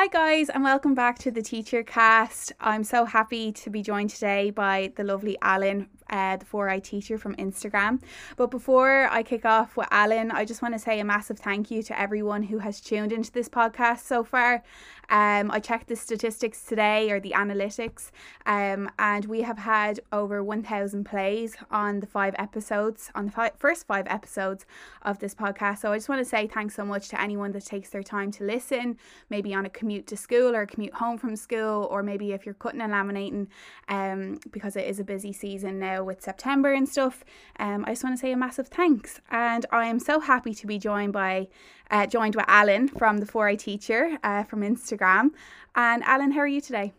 Hi, guys, and welcome back to the Teacher Cast. I'm so happy to be joined today by the lovely Alan uh, the 4i teacher from Instagram. But before I kick off with Alan, I just want to say a massive thank you to everyone who has tuned into this podcast so far. Um, I checked the statistics today or the analytics, um, and we have had over 1,000 plays on the five episodes, on the fi- first five episodes of this podcast. So I just want to say thanks so much to anyone that takes their time to listen, maybe on a commute to school or a commute home from school, or maybe if you're cutting and laminating, um, because it is a busy season now with September and stuff. Um, I just want to say a massive thanks, and I am so happy to be joined by uh, joined with Alan from the 4i Teacher uh, from Instagram. And Alan, how are you today?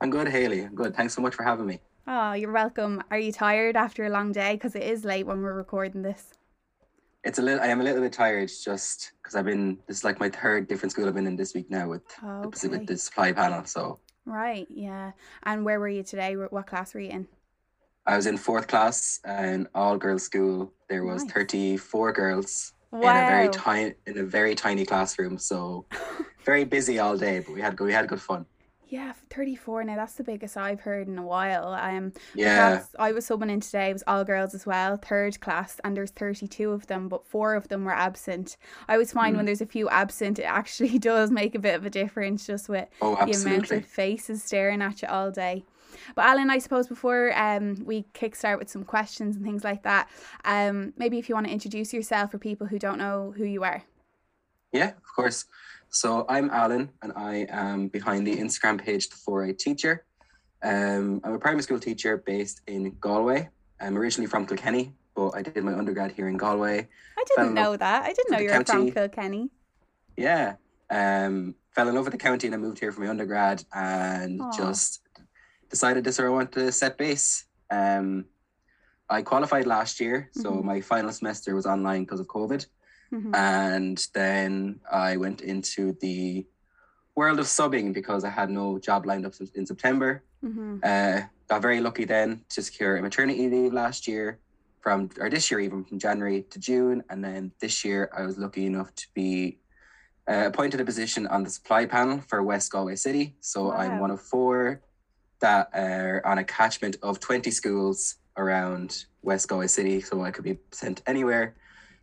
I'm good, Haley. I'm good. Thanks so much for having me. Oh, you're welcome. Are you tired after a long day? Because it is late when we're recording this. It's a little. I am a little bit tired, just because I've been. This is like my third different school I've been in this week now with Oh, the, okay. with the supply panel. So Right, yeah. And where were you today? What class were you in? I was in fourth class and all girls school. There was Nice. 34 girls in a very tiny in a very tiny classroom. So very busy all day, but we had good. We had good fun. Yeah, 34 now. That's the biggest I've heard in a while. Um, Yeah. I was subbing in today it was all girls as well, third class, and there's 32 of them, but four of them were absent. I always find Mm. when there's a few absent, it actually does make a bit of a difference just with Oh, the amount of faces staring at you all day. But Alan, I suppose before um, we kickstart with some questions and things like that, um, maybe if you want to introduce yourself for people who don't know who you are. Yeah, of course. So I'm Alan, and I am behind the Instagram page, the 4A Teacher. Um, I'm a primary school teacher based in Galway. I'm originally from Kilkenny, but I did my undergrad here in Galway. I didn't know that. I didn't know you were from. Kilkenny. Yeah, um, fell in love with the county, and I moved here for my undergrad, and Aw. just decided this is where I want to set base. Um, I qualified last year, so Mhm. my final semester was online because of COVID. Mhm. and then I went into the world of subbing because I had no job lined up in- September. Mhm. Uh, got very lucky then to secure a maternity leave last year, from or this year even from January to June, and then this year I was lucky enough to be uh, appointed a position on the supply panel for West Galway City. So I'm one of four that are on a catchment of 20 schools around West Galway City, so I could be sent anywhere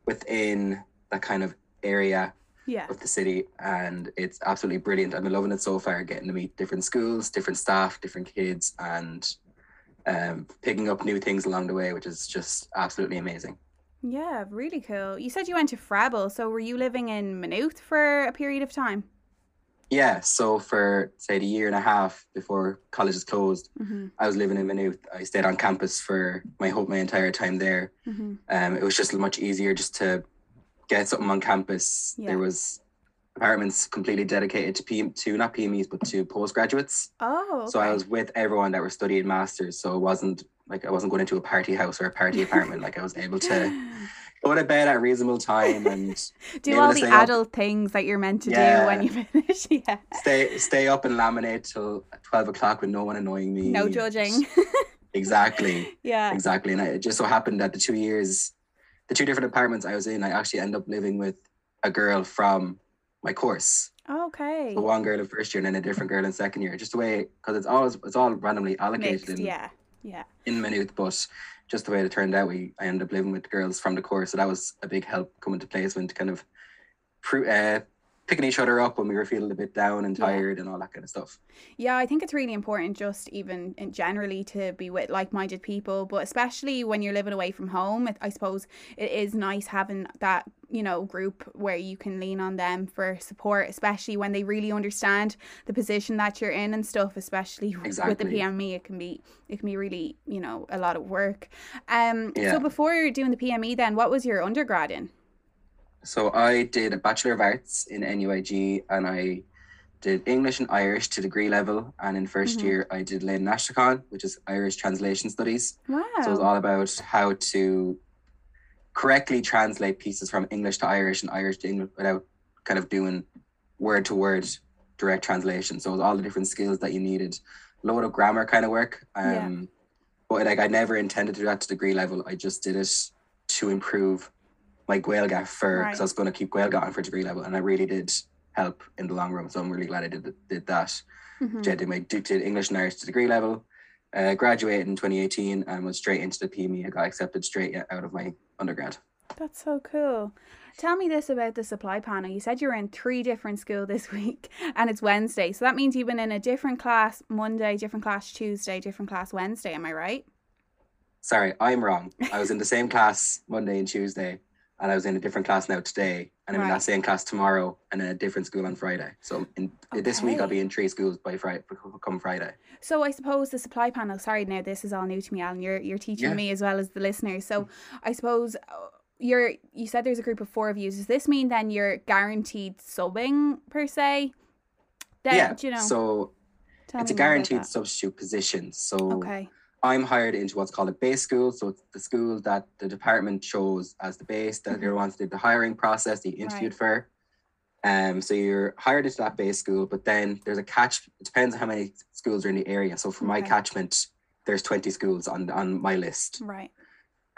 within that kind of area Yeah. of the city and it's absolutely brilliant. I've been loving it so far, getting to meet different schools, different staff, different kids, and um, picking up new things along the way, which is just absolutely amazing. Yeah, really cool. You said you went to Froebel, so were you living in Maynooth for a period of time? Yeah, so for say the year and a half before college is closed, Mm-hmm. I was living in Maynooth. I stayed on campus for my whole my entire time there. Mm-hmm. Um, it was just much easier just to get something on campus. Yeah. There was apartments completely dedicated to PM to not PMEs but to postgraduates. Oh, So I was with everyone that were studying masters. So it wasn't like I wasn't going into a party house or a party apartment. Like I was able to go to bed at a reasonable time and do all the stay up. adult things that you're meant to do when you finish. yeah. stay stay up and laminate till twelve o'clock with no one annoying me. No judging. Exactly. yeah. Exactly. And I, it just so happened that the two years, the two different apartments I was in, I actually end up living with a girl from my course. Okay. So one girl in first year and then a different girl in second year. Just the way, because it's always it's all randomly allocated Mixed. in, Yeah. Yeah. in Maynooth, but just the way it turned out, we I ended up living with girls from the course. So that was a big help coming to placement, kind of pr- uh, picking each other up when we were feeling a bit down and Yeah. tired and all that kind of stuff. Yeah, I think it's really important just even in generally to be with like-minded people, but especially when you're living away from home, I suppose it is nice having that, you know, group where you can lean on them for support, especially when they really understand the position that you're in and stuff, especially with the PME, it can be it can be really, you know, a lot of work. Um Yeah. so before doing the PME then, what was your undergrad in? So I did a Bachelor of Arts in NUIG and I did English and Irish to degree level. And in 1st Mhm. year, I did Lane Nashtakon, which is Irish Translation Studies. Wow. So it was all about how to correctly translate pieces from English to Irish and Irish to English without kind of doing word to word direct translation. So it was all the different skills that you needed. A load of grammar kind of work. Um, Yeah. But like I never intended to do that to degree level. I just did it to improve my Gaeilge for because Right. I was going to keep Gaeilge on for degree level, and I really did help in the long run. So I'm really glad I did did that. Mhm. I did my did English and Irish to degree level. Uh, graduated in 2018 and went straight into the PME. I got accepted straight out of my undergrad. That's so cool. Tell me this about the supply panel. You said you were in three different school this week and it's Wednesday. So that means you've been in a different class Monday, different class Tuesday, different class Wednesday. Am I right? Sorry, I'm wrong. I was in the same class Monday and Tuesday, and I was in a different class now today, and I'm in Right. that same class tomorrow, and in a different school on Friday. So in this week, I'll be in three schools by Friday. Come Friday. So I suppose the supply panel. Sorry, now this is all new to me, Alan. You're you're teaching Yeah. me as well as the listeners. So I suppose uh, you're you said there's a group of four of you. Does this mean then you're guaranteed subbing per se? Then, yeah. you know. So tell it's a me more about guaranteed substitute position. So Okay. I'm hired into what's called a base school. So it's the school that the department chose as the base that they're the ones that did the hiring process, they interviewed for. Um, so you're hired into that base school, but then there's a catch. It depends on how many schools are in the area. So for my catchment, there's 20 schools on on my list. Right.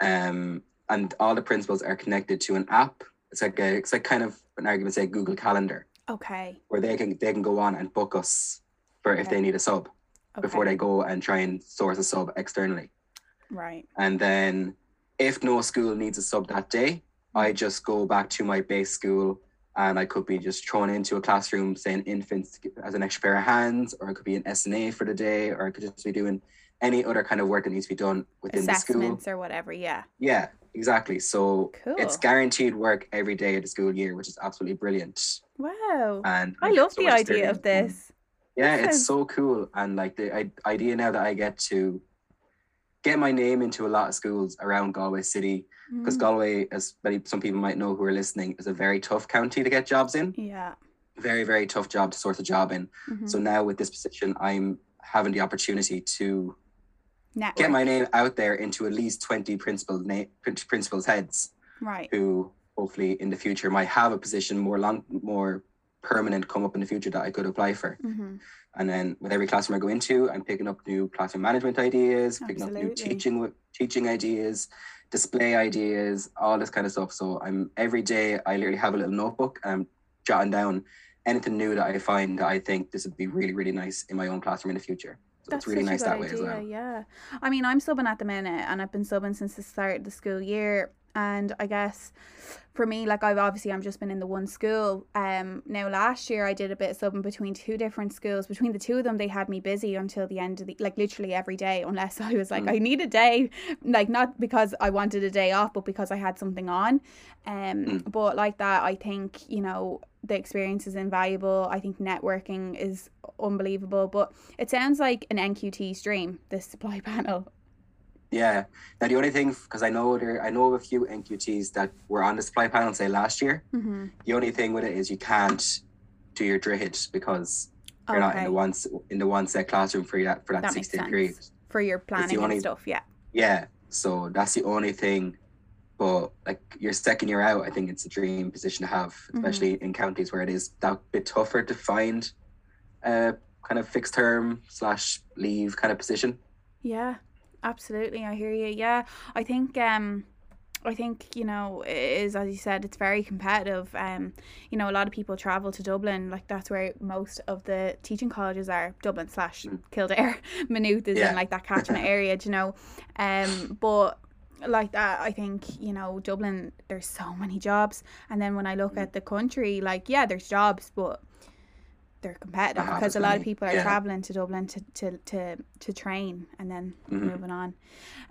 Um, and all the principals are connected to an app. It's like a, it's like kind of an argument, say Google Calendar, Okay. where they can they can go on and book us for if they need a sub Okay. before they go and try and source a sub externally. Right. And then if no school needs a sub that day, I just go back to my base school and I could be just thrown into a classroom saying infants as an extra pair of hands, or it could be an SNA for the day, or I could just be doing any other kind of work that needs to be done within the school. Assessments or whatever. Yeah. Yeah, exactly. So it's guaranteed work every day of the school year, which is absolutely brilliant. Wow. And I love so the idea of experience. Mm. this. Yeah, it's so cool, and like the idea now that I get to get my name into a lot of schools around Galway City, because Mm. Galway, as many some people might know who are listening, is a very tough county to get jobs in. Yeah. Very, very tough job to source a job in. Mhm. So now with this position, I'm having the opportunity to Network. get my name out there into at least 20 principal na- principals' heads right. who hopefully in the future might have a position more long more permanent come up in the future that I could apply for. hmm And then with every classroom I go into, I'm picking up new classroom management ideas, picking up new teaching teaching ideas, display ideas, all this kind of stuff. So I'm every day I literally have a little notebook and I'm jotting down anything new that I find that I think this would be really, really nice in my own classroom in the future. So it's really nice that way as idea, well. Yeah. I mean, I'm subbing at the minute and I've been subbing since the start of the school year. And I guess for me, like I've obviously I'm just been in the one school. Um now last year I did a bit of subbing between two different schools. Between the two of them they had me busy until the end of the like literally every day, unless I was like, Mm. I need a day. Like not because I wanted a day off, but because I had something on. Um Mm. but like that I think, you know, the experience is invaluable. I think networking is unbelievable. But it sounds like an NQT's dream, this supply panel. Yeah. Now the only thing, because I know there, I know of a few NQTs that were on the supply panel say last year. Mm-hmm. The only thing with it is you can't do your Droichead because you're not in the one in the one set classroom for that for that, That 16th period. For your planning only- and stuff, yeah. Yeah, so that's the only thing. But like your second year out, I think it's a dream position to have, Mm-hmm. especially in counties where it is that bit tougher to find a kind of fixed term slash leave kind of position. Yeah, absolutely. I hear you. Yeah, I think um, I think you know it is as you said, it's very competitive. Um, you know, a lot of people travel to Dublin. Like that's where most of the teaching colleges are. Dublin slash Mm. Kildare, Maynooth is Yeah. in like that catchment area. do you know, um, but. Like that, I think you know Dublin. There's so many jobs, and then when I look Mm. at the country, like yeah, there's jobs, but they're competitive because a lot of people are yeah. traveling to Dublin to, to, to, to train and then Mhm. moving on.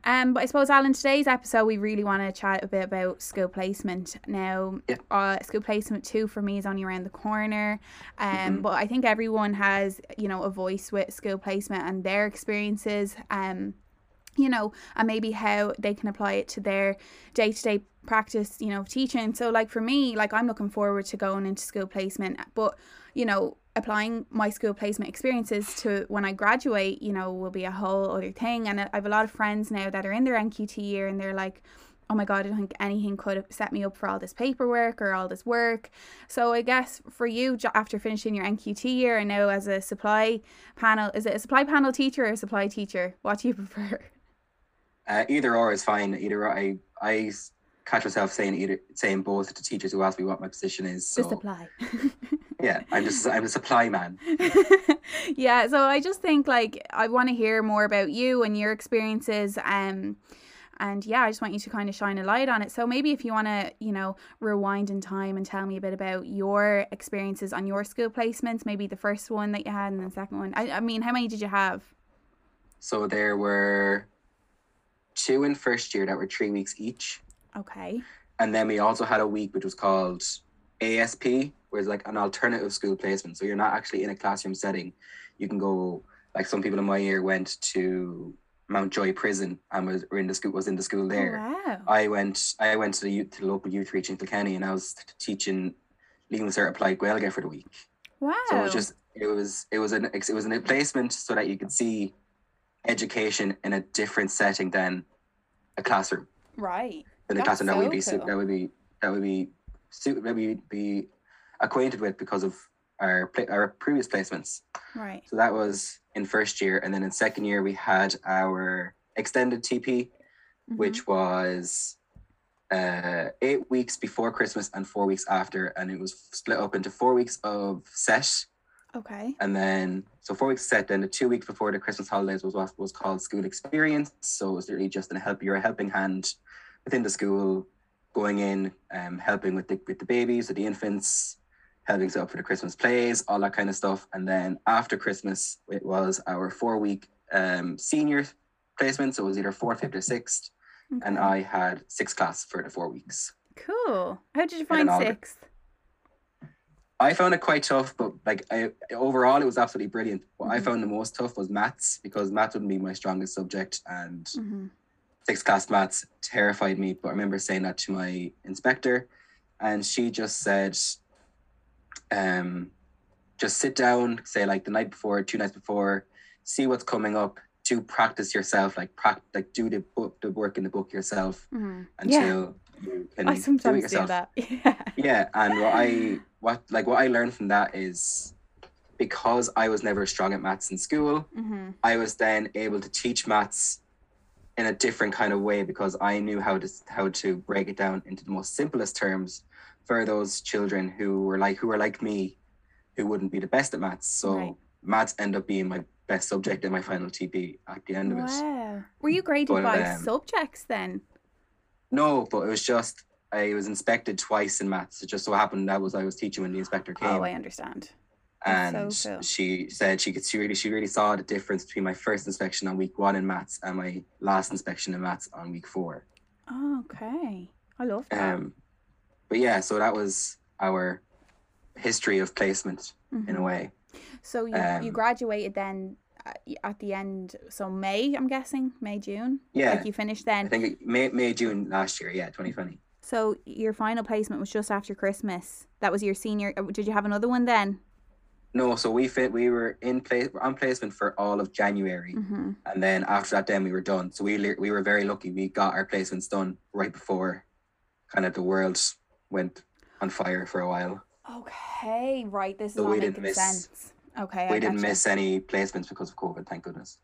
Um, but I suppose, Alan, today's episode, we really want to chat a bit about school placement. Now, Yeah. uh, school placement two for me is only around the corner. Um, Mhm. but I think everyone has, you know, a voice with school placement and their experiences. Um, you know, and maybe how they can apply it to their day to day practice, you know, teaching. So, like for me, like I'm looking forward to going into school placement, but you know, applying my school placement experiences to when I graduate, you know, will be a whole other thing. And I have a lot of friends now that are in their NQT year and they're like, oh my God, I don't think anything could have set me up for all this paperwork or all this work. So I guess for you, after finishing your NQT year and now as a supply panel, is it a supply panel teacher or a supply teacher? What do you prefer? Uh, either or is fine. Either or, I I catch myself saying either saying both to teachers who ask me what my position is. So supply. yeah, I'm just I'm a supply man. yeah, so I just think like I want to hear more about you and your experiences. Um, and yeah, I just want you to kind of shine a light on it. So maybe if you want to, you know, rewind in time and tell me a bit about your experiences on your school placements, maybe the first one that you had and the second one. I, I mean, how many did you have? So there were two in first year that were three weeks each. Okay. And then we also had a week which was called ASP, where it's like an alternative school placement. So you're not actually in a classroom setting. You can go like some people in my year went to Mountjoy Prison and was in the school was in the school oh, there. Oh, wow. I went I went to the youth, to the local youth reach in Kilkenny and I was teaching leaving cert applied Gaeilge for the week. Wow. So it was just it was it was an it was an placement so that you could see education in a different setting than a classroom. right. In a That's classroom that would be cool. that would be that would be that we'd be acquainted with because of our pla- our previous placements. Right. So that was in first year, and then in second year we had our extended TP, Mhm. which was uh, eight weeks before Christmas and four weeks after, and it was split up into four weeks of set, Okay. and then so four weeks set. Then the two weeks before the Christmas holidays was what was called school experience. So it was literally just a help. You're a helping hand within the school, going in, um, helping with the with the babies, or the infants, helping set up for the Christmas plays, all that kind of stuff. And then after Christmas, it was our four week um, senior placement. So it was either fourth, fifth, or sixth. And I had sixth class for the four weeks. Cool. How did you find sixth? I found it quite tough, but like I, overall, it was absolutely brilliant. What I Mhm. found the most tough was maths because maths wouldn't be my strongest subject, and hmm sixth class maths terrified me. But I remember saying that to my inspector, and she just said, um, just sit down, say like the night before, two nights before, see what's coming up, to practice yourself, like prac- like do the book, the work in the book yourself hmm until you can I do it sometimes do yourself. that. Yeah. Yeah, and what I what like what I learned from that is because I was never strong at maths in school, hmm I was then able to teach maths in a different kind of way because I knew how to how to break it down into the most simplest terms for those children who were like who were like me, who wouldn't be the best at maths. So Right. maths end up being my best subject in my final TP at the end of it. Wow. Were you graded But, by um, subjects then? No, but it was just I was inspected twice in maths. It just so happened that was I was teaching when the inspector came. Oh, I understand. And so cool. she said she could she really she really saw the difference between my first inspection on week one in maths and my last inspection in maths on week four. Oh, okay. I love that. Um, but yeah, so that was our history of placement in a Mhm. way. So you, you um, graduated then at, at the end, so May, I'm guessing, May, June? Yeah, Like you finished then. I think May May June last year. Yeah, 2020. So your final placement was just after Christmas. That was your senior. uh, Did you have another one then? No, so we fit. We were in place on placement for all of January, hmm and then after that, then we were done. So we we were very lucky. We got our placements done right before, kind of the world went on fire for a while. Okay, right. This is So all we making didn't miss- sense. Okay, we I didn't gotcha. miss any placements because of COVID, thank goodness.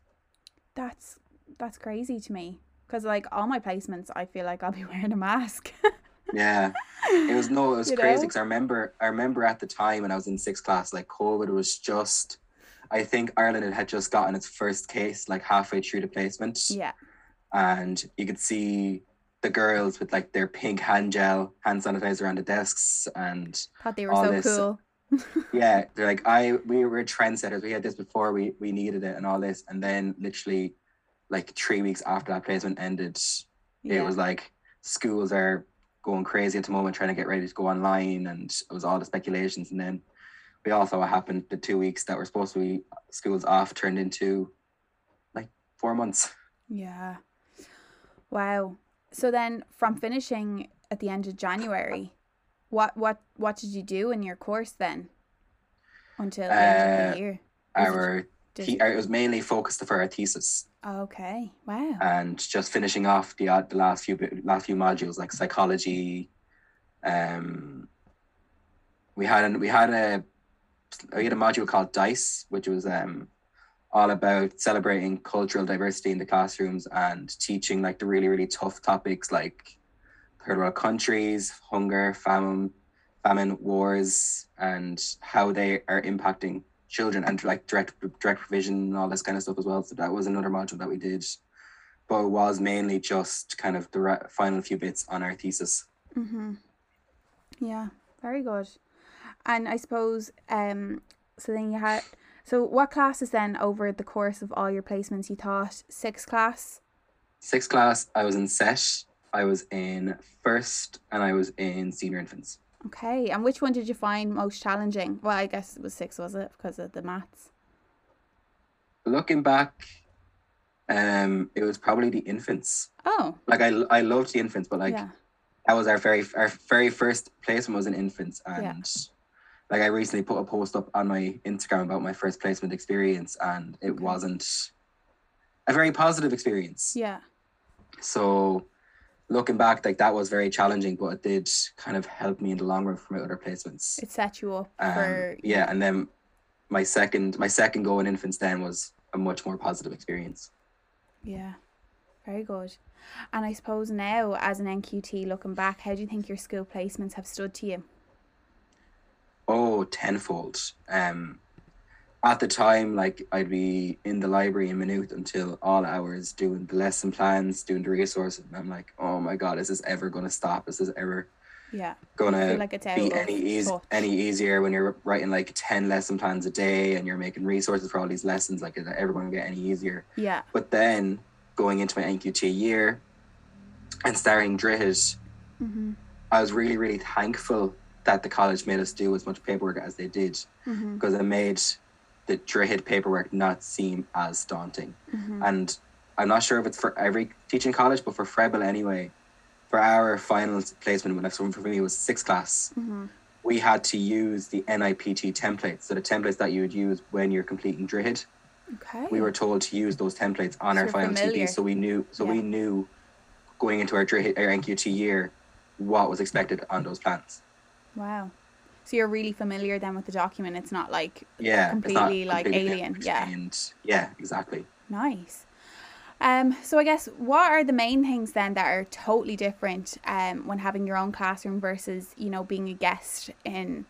That's that's crazy to me because like all my placements, I feel like I'll be wearing a mask. Yeah, it was no, it was You crazy because I remember, I remember at the time when I was in sixth class, like COVID was just, I think Ireland had just gotten its first case like halfway through the placement, yeah. and you could see the girls with like their pink hand gel, hand sanitizer on the desks, and Thought they were all so this- cool. yeah, they're like, I we were trendsetters. We had this before we we needed it and all this, and then literally, like three weeks after that placement ended, Yeah. it was like schools are going crazy at the moment trying to get ready to go online and it was all the speculations and then we all saw what happened the two weeks that were supposed to be schools off turned into like four months Yeah. Wow. So then from finishing at the end of January, what what what did you do in your course then? Until the end of Uh, the year. Was it- our the- it was mainly focused for our thesis okay. Wow. and just finishing off the odd- the last few last few modules like psychology um we had we had a we had a module called dice which was um all about celebrating cultural diversity in the classrooms and teaching like the really really tough topics like third world countries hunger famine famine, wars, and how they are impacting children and like direct direct provision and all this kind of stuff as well. So that was another module that we did, but it was mainly just kind of the re- final few bits on our thesis. Mm-hmm. Yeah, very good. And I suppose, um, so then you had, so what classes then over the course of all your placements you taught? Sixth class? Sixth class, I was in SET, I was in first, and I was in senior infants. Okay, and which one did you find most challenging? Well, I guess it was six, was it, because of the maths? Looking back, um, it was probably the infants. Oh, Like I, I loved the infants, but like yeah. that was our very our very first placement was in infants and Yeah. like I recently put a post up on my Instagram about my first placement experience and it Okay. wasn't a very positive experience. Yeah. So looking back, like that was very challenging, but it did kind of help me in the long run for my other placements. It set you up Um, for yeah, and then my second my second go in infants then was a much more positive experience. Yeah, very good. And I suppose now, as an NQT, looking back, how do you think your school placements have stood to you? Oh, tenfold. Um, at the time, like I'd be in the library in minute until all hours doing the lesson plans, doing the resources, and I'm like, oh my god, is this ever gonna stop? Is this ever Yeah, gonna like it's be any easy touch. any easier when you're writing like ten lesson plans a day and you're making resources for all these lessons? Like, is it ever gonna get any easier? yeah, But then going into my NQT year and starting Droichead, mm-hmm. I was really, really thankful that the college made us do as much paperwork as they did Mm-hmm. because it made the Droichead paperwork not seem as daunting. Mm-hmm. And I'm not sure if it's for every teaching college, but for Froebel anyway, for our final placement, when for me was sixth class, Mm-hmm. we had to use the NIPT templates. So the templates that you would use when you're completing Droichead, Okay. we were told to use those templates on So our final familiar. TP. So we knew, so Yeah. we knew going into our, Droichead, our NQT year what was expected on those plans. Wow. So you're really familiar then with the document. It's not like Yeah, it's not Completely, like, alien, yeah. yeah, exactly. nice. Um, so I guess what are the main things then that are totally different um, when having your own classroom versus you know being a guest in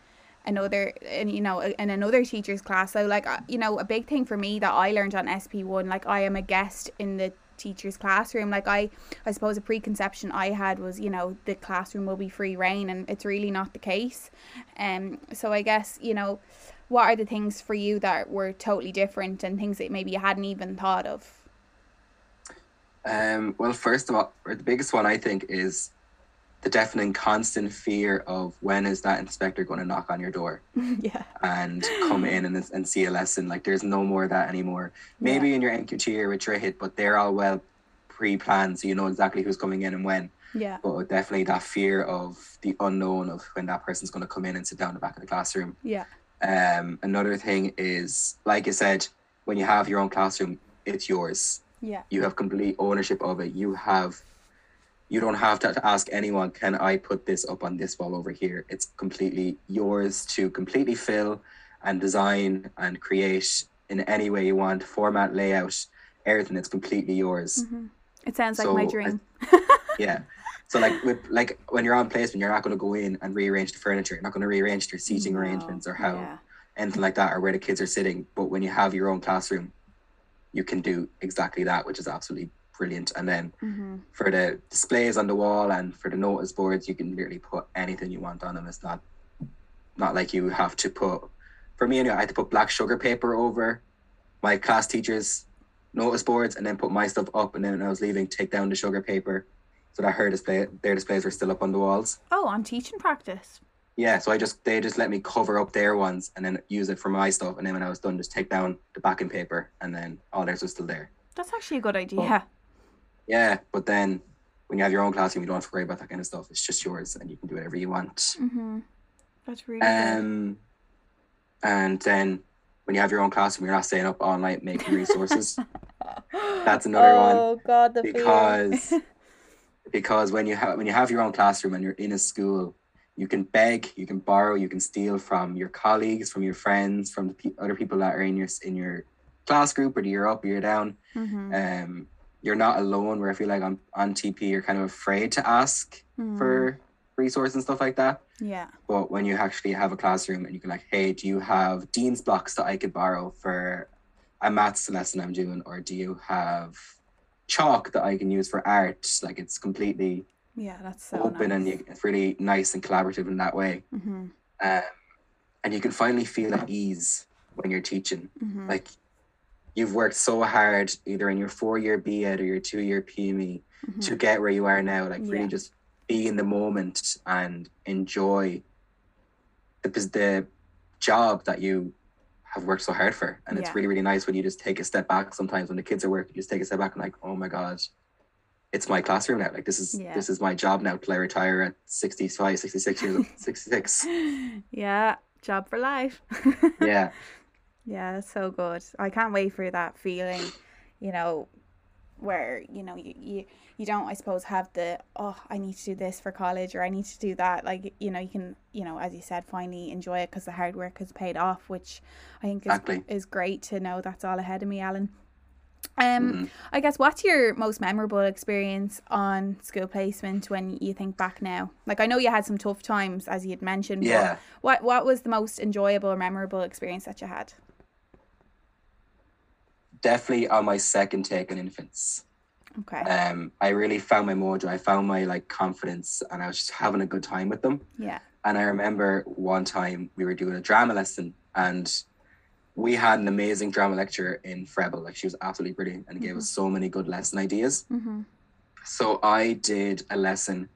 another in you know in another teacher's class so like uh, you know a big thing for me that I learned on SP1 like I am a guest in the teacher's classroom. Like I I suppose a preconception I had was you know the classroom will be free reign and it's really not the case. Um so I guess you know what are the things for you that were totally different and things that maybe you hadn't even thought of? Um, well, first of all, the biggest one I think is the deafening constant fear of when is that inspector going to knock on your door yeah and come in and, and see a lesson. Like, there's no more of that anymore. Maybe in your NQT year with your hit, but they're all well pre-planned, so you know exactly who's coming in and when. yeah But definitely that fear of the unknown of when that person's going to come in and sit down in the back of the classroom. yeah Um, another thing is, like I said, when you have your own classroom, it's yours yeah you have complete ownership of it you have you don't have to ask anyone can i put this up on this wall over here? It's completely yours to completely fill and design and create in any way you want format layout everything it's completely yours. Hmm it sounds like my So, dream. Yeah. So like with like when you're on placement you're not going to go in and rearrange the furniture. You're not going to rearrange their seating No, arrangements or how yeah. anything like that or where the kids are sitting. But when you have your own classroom you can do exactly that which is absolutely brilliant. And then hmm for the displays on the wall and for the notice boards you can literally put anything you want on them. It's not not like you have to put for me anyway, i had to put black sugar paper over my class teachers notice boards and then put my stuff up. And then when i was leaving take down the sugar paper so that her display their displays were still up on the walls. Oh on teaching practice. Yeah so i just they just let me cover up their ones and then use it for my stuff. And then when i was done just take down the backing paper and then all theirs was still there. That's actually a good idea yeah but then when you have your own classroom you don't have to worry about that kind of stuff. It's just yours and you can do whatever you want. Mm-hmm. that's really good. Um and then when you have your own classroom you're not staying up all night making resources that's another one, oh god the fear. because because when you have when you have your own classroom and you're in a school you can beg you can borrow you can steal from your colleagues from your friends from the pe- other people that are in your in your class group whether you're up or you're down. Mhm, um you're not alone where i feel like on on tp you're kind of afraid to ask mhm. for resource and stuff like that. Yeah. But when you actually have a classroom and you can like, hey, do you have Dienes blocks that I could borrow for a maths lesson I'm doing, or do you have chalk that I can use for art? Like it's completely Yeah, that's so open nice. and you, it's really nice and collaborative in that way. hmm Um, and you can finally feel at ease when you're teaching. hmm Like you've worked so hard either in your four year BEd or your two year PME hmm to get where you are now. Like really just be in the moment and enjoy the the job that you have worked so hard for. And Yeah. it's really, really nice when you just take a step back sometimes when the kids are working, you just take a step back and like, oh my God, it's my classroom now. Like this is Yeah. this is my job now till I retire at 65, 66 years old, 66. yeah, job for life. Yeah. Yeah, that's so good. I can't wait for that feeling, you know, where, you know, you, you, you don't, I suppose, have the, oh, I need to do this for college or I need to do that. Like, you know, you can, you know, as you said, finally enjoy it because the hard work has paid off, which I think is, Exactly. is great to know that's all ahead of me, Alan. Um, Mhm. I guess what's your most memorable experience on school placement when you think back now? Like I know you had some tough times as you had mentioned. but Yeah. What what was the most enjoyable or memorable experience that you had? Definitely on my second take on infants. Okay. Um, I really found my mojo. I found my like confidence and I was just having a good time with them. yeah. And I remember one time we were doing a drama lesson and we had an amazing drama lecturer in Froebel. Like she was absolutely brilliant and gave us so many good lesson ideas. Mm-hmm. So I did a lesson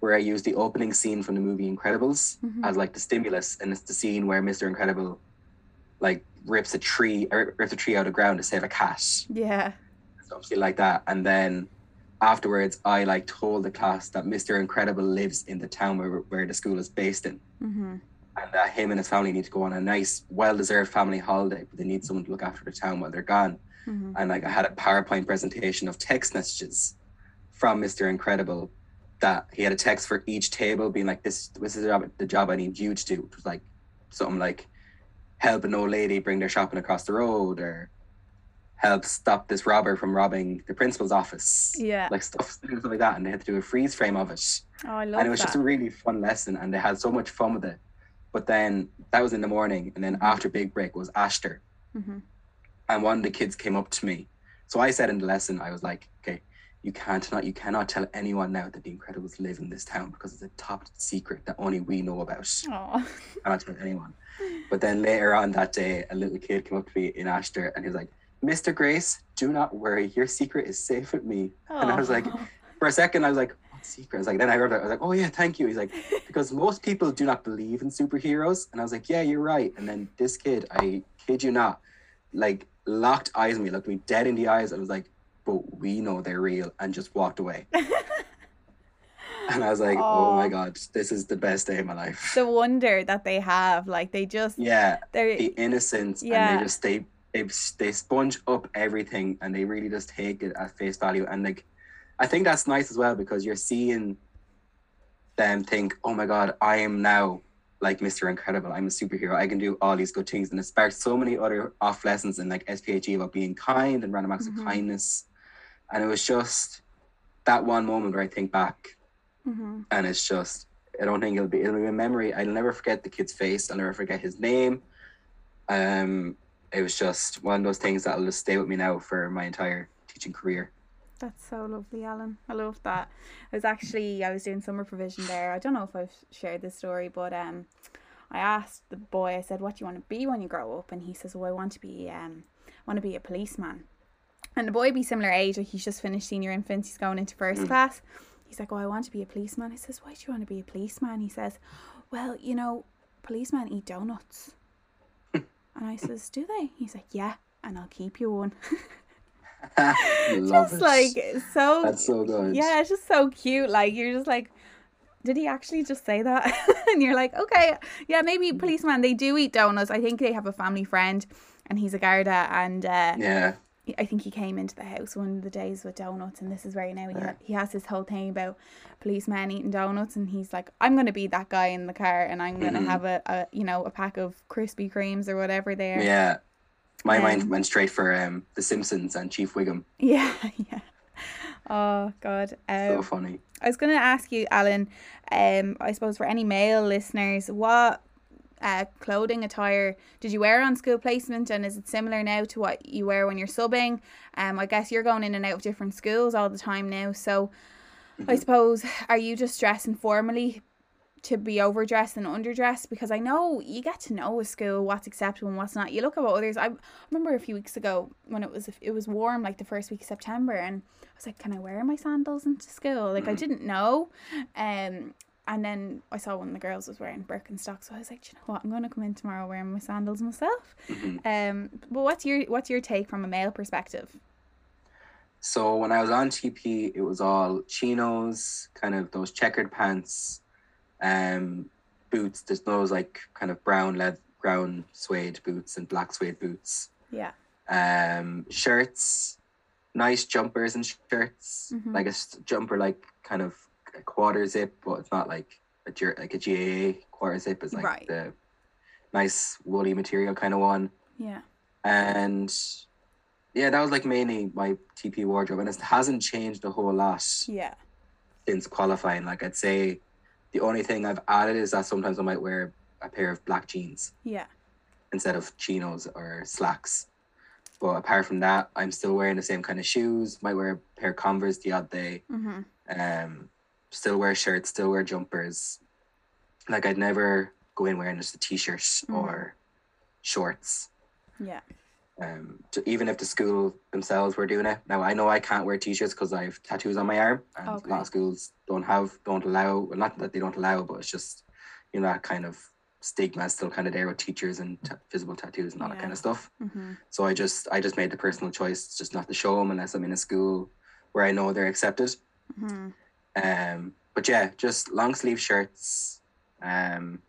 where I used the opening scene from the movie Incredibles Mhm. as like the stimulus, and it's the scene where Mr. Incredible like rips a tree rips a tree out of the ground to save a cat Yeah. something like that. And then afterwards, I like told the class that Mr. Incredible lives in the town where, where the school is based in, Mhm. and that him and his family need to go on a nice, well-deserved family holiday, but they need someone to look after the town while they're gone. Mhm. And like I had a PowerPoint presentation of text messages from Mr. Incredible that he had a text for each table being like, "This, this is the job, the job I need you to do." It was like something like, "Help an old lady bring their shopping across the road," or "Help stop this robber from robbing the principal's office." Yeah. like stuff, stuff like that, and they had to do a freeze frame of it, Oh, I love and it was that. just a really fun lesson, and they had so much fun with it. But then that was in the morning, and then after big break was Ashter, Mhm. and one of the kids came up to me. So I said in the lesson, I was like, okay, you can't not you cannot tell anyone now that the Incredibles live in this town because it's a top secret that only we know about. Oh. I not tell anyone. But then later on that day, a little kid came up to me in Ashter and he was like, Mr. Grace, do not worry, your secret is safe with me. And I was like, for a second, I was like, what secret? I was like, then I heard it. I was like, oh yeah, thank you. He's like, because most people do not believe in superheroes. And I was like, yeah, you're right. And then this kid, I kid you not, like locked eyes on me, looked me dead in the eyes. I was like, but we know they're real, and just walked away. And I was like, oh Aw. my God, this is the best day of my life. the wonder that they have, like they just yeah, they're the innocence, Yeah. and they just they they they sponge up everything, and they really just take it at face value. And like, I think that's nice as well because you're seeing them think, oh my God, I am now like Mr. Incredible. I'm a superhero. I can do all these good things. And it sparks so many other off lessons in like SPHE about being kind and random acts Mhm. of kindness. And it was just that one moment where I think back Mhm. and it's just I don't think it'll be it'll be a memory. I'll never forget the kid's face. I'll never forget his name. Um, it was just one of those things that'll just stay with me now for my entire teaching career. That's so lovely, Alan. I love that. I was actually I was doing summer provision there. I don't know if I've shared this story, but um, I asked the boy. I said, "What do you want to be when you grow up?" And he says, "Oh, I want to be um, I want to be a policeman." And the boy be similar age, like he's just finished senior infants. He's going into first Mm. class. He's like, "Oh, I want to be a policeman." I says, "Why do you want to be a policeman?" He says, "Well, you know, policemen eat donuts." and I says, "Do they?" He's like, "Yeah." And I'll keep you one. Just it. like so that's so good. yeah, it's just so cute. Like you're just like, did he actually just say that? and you're like, okay, yeah, maybe policeman. They do eat donuts. I think they have a family friend, and he's a Garda, and uh, Yeah. I think he came into the house one of the days with donuts, and this is where now he ha- he has his whole thing about policemen eating donuts, and he's like, I'm gonna be that guy in the car, and I'm gonna have a, a you know a pack of Krispy Kremes or whatever there. Yeah. My Um, mind went straight for um The Simpsons and Chief Wiggum. Yeah, yeah. Oh God. Um, so funny. I was going to ask you, Alan. Um, I suppose for any male listeners, what uh, clothing attire did you wear on school placement, and is it similar now to what you wear when you're subbing? Um, I guess you're going in and out of different schools all the time now, so Mm-hmm. I suppose are you just dressing formally to be overdressed and underdressed? Because I know you get to know a school what's acceptable and what's not. You look at what others. I remember a few weeks ago when it was it was warm, like the first week of September, and I was like, "Can I wear my sandals into school?" Like I didn't know, um. And then I saw one of the girls was wearing Birkenstock, so I was like, "Do you know what? I'm going to come in tomorrow wearing my sandals myself." Mhm. Um, but what's your what's your take from a male perspective? So when I was on TP, it was all chinos, kind of those checkered pants, um, boots. There's those like kind of brown leather, brown suede boots and black suede boots. Yeah. Um, shirts, nice jumpers and shirts, Mhm. like a jumper, like kind of a quarter zip, but it's not like a like a GAA quarter zip. It's like Right. the nice woolly material kind of one Yeah. and yeah, that was like mainly my TP wardrobe, and it hasn't changed a whole lot Yeah. since qualifying. Like I'd say, the only thing I've added is that sometimes I might wear a pair of black jeans Yeah. instead of chinos or slacks. But apart from that, I'm still wearing the same kind of shoes. Might wear a pair of Converse the odd day. Mm-hmm. Um, still wear shirts. Still wear jumpers. Like I'd never go in wearing just a t-shirt Mhm. or shorts. Yeah. um, to, even if the school themselves were doing it. Now I know I can't wear t-shirts because I have tattoos on my arm, and a lot of schools don't have, don't allow. Well, not that they don't allow, but it's just you know that kind of stigma is still kind of there with teachers and t- visible tattoos and all that kind of stuff. Mm-hmm. So I just I just made the personal choice just not to show them unless I'm in a school where I know they're accepted. Mm-hmm. Um, but yeah, just long sleeve shirts, um,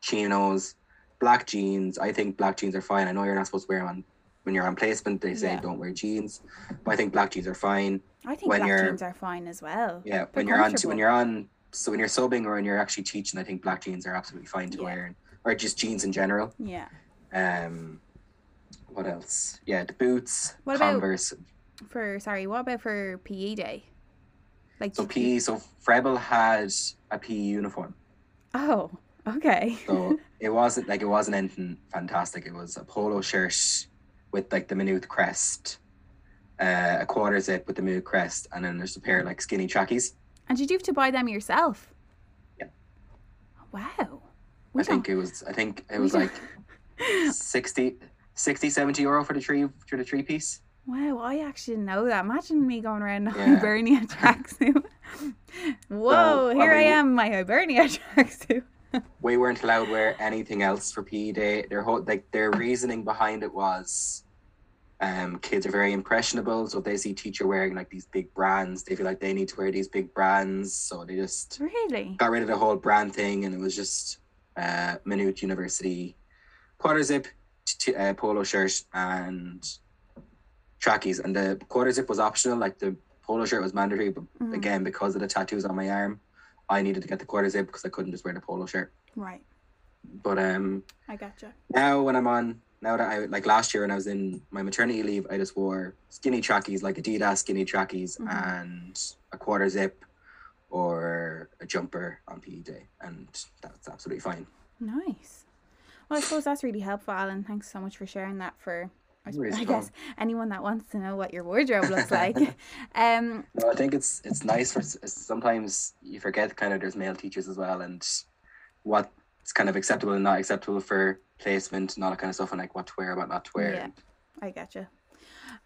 chinos, black jeans. I think black jeans are fine. I know you're not supposed to wear them on when you're on placement. They say Yeah. don't wear jeans, but I think black jeans are fine. I think When black you're- jeans are fine as well. Yeah, They're when you're on when you're on so when you're subbing or when you're actually teaching, I think black jeans are absolutely fine to Yeah. wear, or just jeans in general. Yeah. Um, what else? Yeah, the boots, What about- For sorry, what about for PE day? Like So PE, so Froebel had a PE uniform. Oh, okay. So it wasn't like it wasn't anything fantastic. It was a polo shirt with like the Maynooth crest, uh, a quarter zip with the Maynooth crest, and then there's a pair of like skinny trackies. And did you have to buy them yourself? Yeah. Wow. I think it was I think it was like 60, 60, 70 euro for the three for the three piece. Wow, I actually didn't know that. Imagine me going around in a Yeah. Hibernia tracksuit. Whoa, So, here I am, my Hibernia tracksuit. We weren't allowed to wear anything else for PE day. Their whole like their reasoning behind it was um kids are very impressionable, so if they see teacher wearing like these big brands, they feel like they need to wear these big brands. So they just Really? got rid of the whole brand thing and it was just uh Maynooth University quarter zip t- uh, polo shirt and trackies and the quarter zip was optional like the polo shirt was mandatory but Mhm. again because of the tattoos on my arm I needed to get the quarter zip because I couldn't just wear the polo shirt Right. but um I gotcha. now when I'm on now that I like last year when I was in my maternity leave I just wore skinny trackies like Adidas skinny trackies Mhm. and a quarter zip or a jumper on PE day and that's absolutely fine Nice. Well, I suppose that's really helpful, Alan. Thanks so much for sharing that for, I, I guess, anyone that wants to know what your wardrobe looks like. um, No, I think it's it's nice for sometimes you forget kind of there's male teachers as well and what's kind of acceptable and not acceptable for placement and all that kind of stuff and like what to wear, what not to wear. Yeah. I gotcha.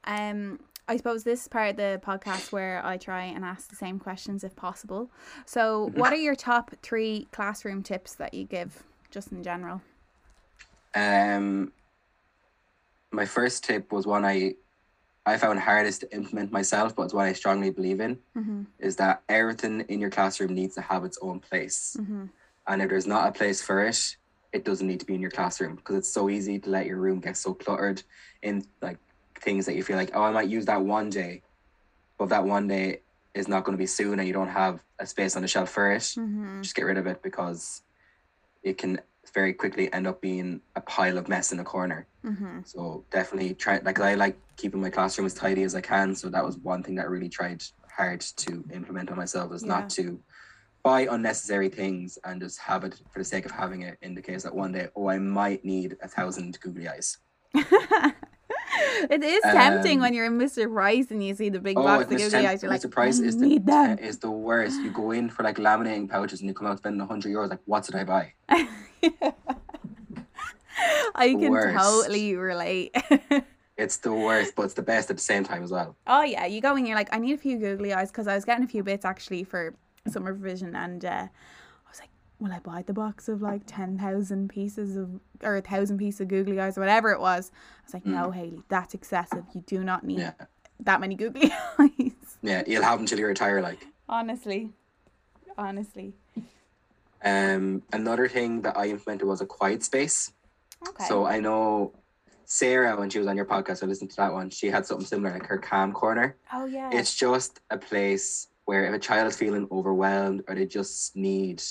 Um, I suppose this is part of the podcast where I try and ask the same questions if possible. So, Mm-hmm. what are your top three classroom tips that you give, just in general? Um, my first tip was one I I found hardest to implement myself, but it's one I strongly believe in. Mm-hmm. Is that everything in your classroom needs to have its own place, Mm-hmm. and if there's not a place for it, it doesn't need to be in your classroom because it's so easy to let your room get so cluttered in like things that you feel like, oh, I might use that one day, but that one day is not going to be soon, and you don't have a space on the shelf for it Mm-hmm. just get rid of it because it can very quickly end up being a pile of mess in a corner. Mm-hmm. So definitely try like I like keeping my classroom as tidy as I can. So that was one thing that I really tried hard to implement on myself is Yeah. not to buy unnecessary things and just have it for the sake of having it in the case that one day, oh I might need a thousand googly eyes. it is tempting Um, when you're in Mr. Price and you see the big Oh, box of Mr. googly eyes. You're like, Price I is the them. is the worst. You go in for like laminating pouches and you come out spending hundred euros. Like, what did I buy? I can worst. totally relate. It's the worst, but it's the best at the same time as well. oh yeah, you go and you're like, I need a few googly eyes because I was getting a few bits actually for summer revision, and uh, I was like, will I buy the box of like ten thousand pieces of or a thousand pieces of googly eyes or whatever it was? I was like, no, Haley, that's excessive. You do not need Mm. Yeah, that many googly eyes. yeah. You'll have them till you retire. Like, Honestly, honestly. um, another thing that I implemented was a quiet space. Okay. So I know Sarah, when she was on your podcast, I listened to that one. She had something similar, like her calm corner. oh yeah. It's just a place where if a child is feeling overwhelmed or they just need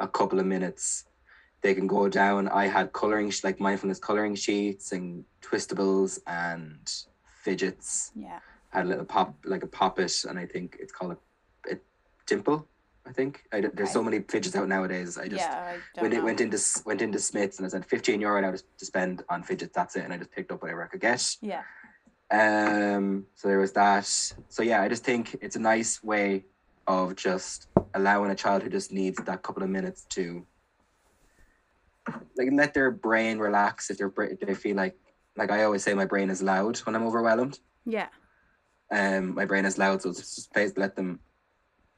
a couple of minutes, they can go down. I had coloring, like mindfulness coloring sheets and twistables and fidgets. yeah. had a little pop, like a poppet, and I think it's called a, a dimple. I think I, there's so many fidgets out nowadays. I just yeah. I went, went into went into Smyths and I said 15 euro now to, to spend on fidgets. That's it, and I just picked up whatever I could get. yeah. Um, so there was that. So yeah, I just think it's a nice way of just allowing a child who just needs that couple of minutes to like let their brain relax if their brain they feel like like I always say my brain is loud when I'm overwhelmed. Yeah. Um, my brain is loud, so it's just let them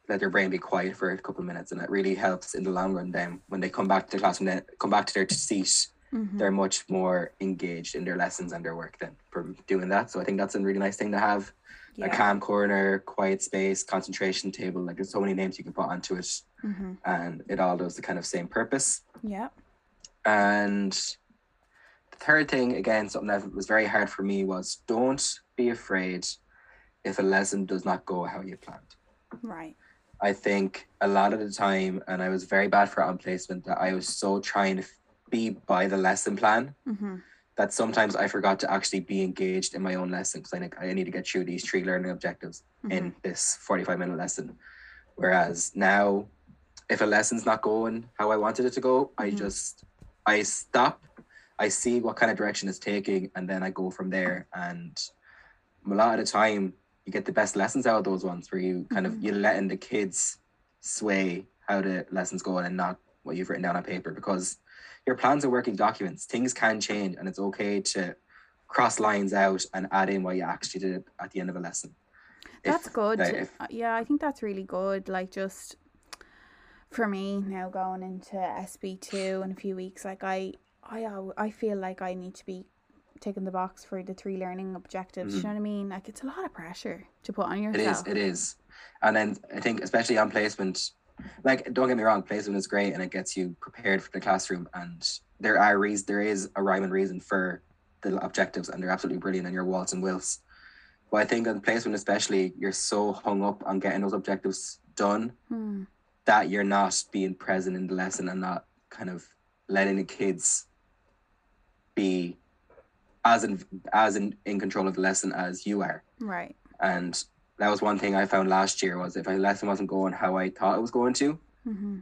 let their brain be quiet for a couple of minutes, and it really helps in the long run. Then when they come back to the classroom, then come back to their seat, Mhm. they're much more engaged in their lessons and their work than from doing that. So I think that's a really nice thing to have. Yeah. A calm corner, quiet space, concentration table. Like there's so many names you can put onto it, hmm and it all does the kind of same purpose. Yeah. And the third thing, again, something that was very hard for me was don't be afraid if a lesson does not go how you planned. Right. I think a lot of the time, and I was very bad for it on placement, that I was so trying to be by the lesson plan hmm that sometimes I forgot to actually be engaged in my own lesson because I think I need to get through these three learning objectives in this 45 minute lesson. Whereas now, if a lesson's not going how I wanted it to go, I Mhm. just I stop, I see what kind of direction it's taking, and then I go from there. And a lot of the time, you get the best lessons out of those ones where you kind Mhm. of you're letting the kids sway how the lessons going and not what you've written down on paper because your plans are working documents. Things can change, and it's okay to cross lines out and add in what you actually did at the end of a lesson. If- That's good. like, if- Uh, yeah, I think that's really good. Like just for me now going into SP two in a few weeks, like I, I, I feel like I need to be ticking the box for the three learning objectives. You know what I mean? Like it's a lot of pressure to put on Mm-hmm. It is. It is. And then I think, especially on placement, like don't get me wrong, placement is great and it gets you prepared for the classroom. And there are reasons, there is a rhyme and reason for the objectives, and they're absolutely brilliant. And your WALTs and wills. But I think on placement, especially, you're so hung up on getting those objectives done Hmm. that you're not being present in the lesson and not kind of letting the kids be as in as in, in control of the lesson as you are. Right. And that was one thing I found last year was if a lesson wasn't going how I thought it was going to, hmm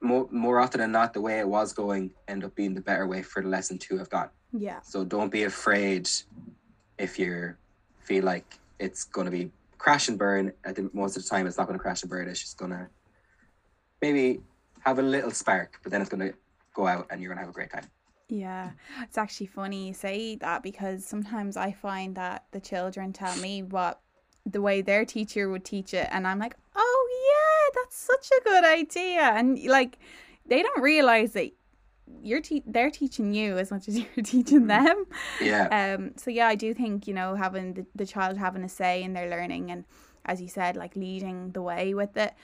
more more often than not, the way it was going end up being the better way for the lesson to have gone. Yeah. So don't be afraid if you feel like it's going to be crash and burn. I think most of the time it's not going to crash and burn. It's just going to maybe have a little spark, but then it's going to go out and you're going to have a great time. Yeah, it's actually funny you say that because sometimes I find that the children tell me what the way their teacher would teach it, and I'm like, oh yeah, that's such a good idea, and like they don't realize that you're te- they're teaching you as much as you're teaching them. Yeah. Um, so yeah, I do think you know having the, the child having a say in their learning, and as you said, like leading the way with it.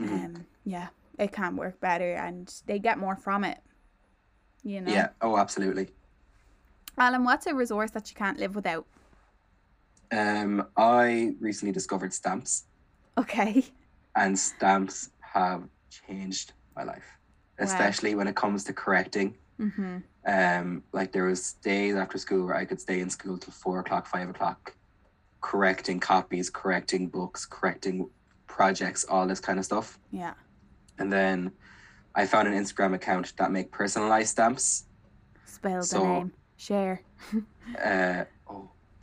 Mhm. Um, yeah, it can work better, and they get more from it. You know. Yeah. Oh, absolutely. Alan, what's a resource that you can't live without? Um, I recently discovered stamps. Okay. and stamps have changed my life. especially when it comes to correcting. Mm-hmm. Um, like there was days after school where I could stay in school till four o'clock, five o'clock, correcting copies, correcting books, correcting projects, all this kind of stuff. Yeah. And then I found an Instagram account that make personalized stamps. Spell the So- name. Share. Uh,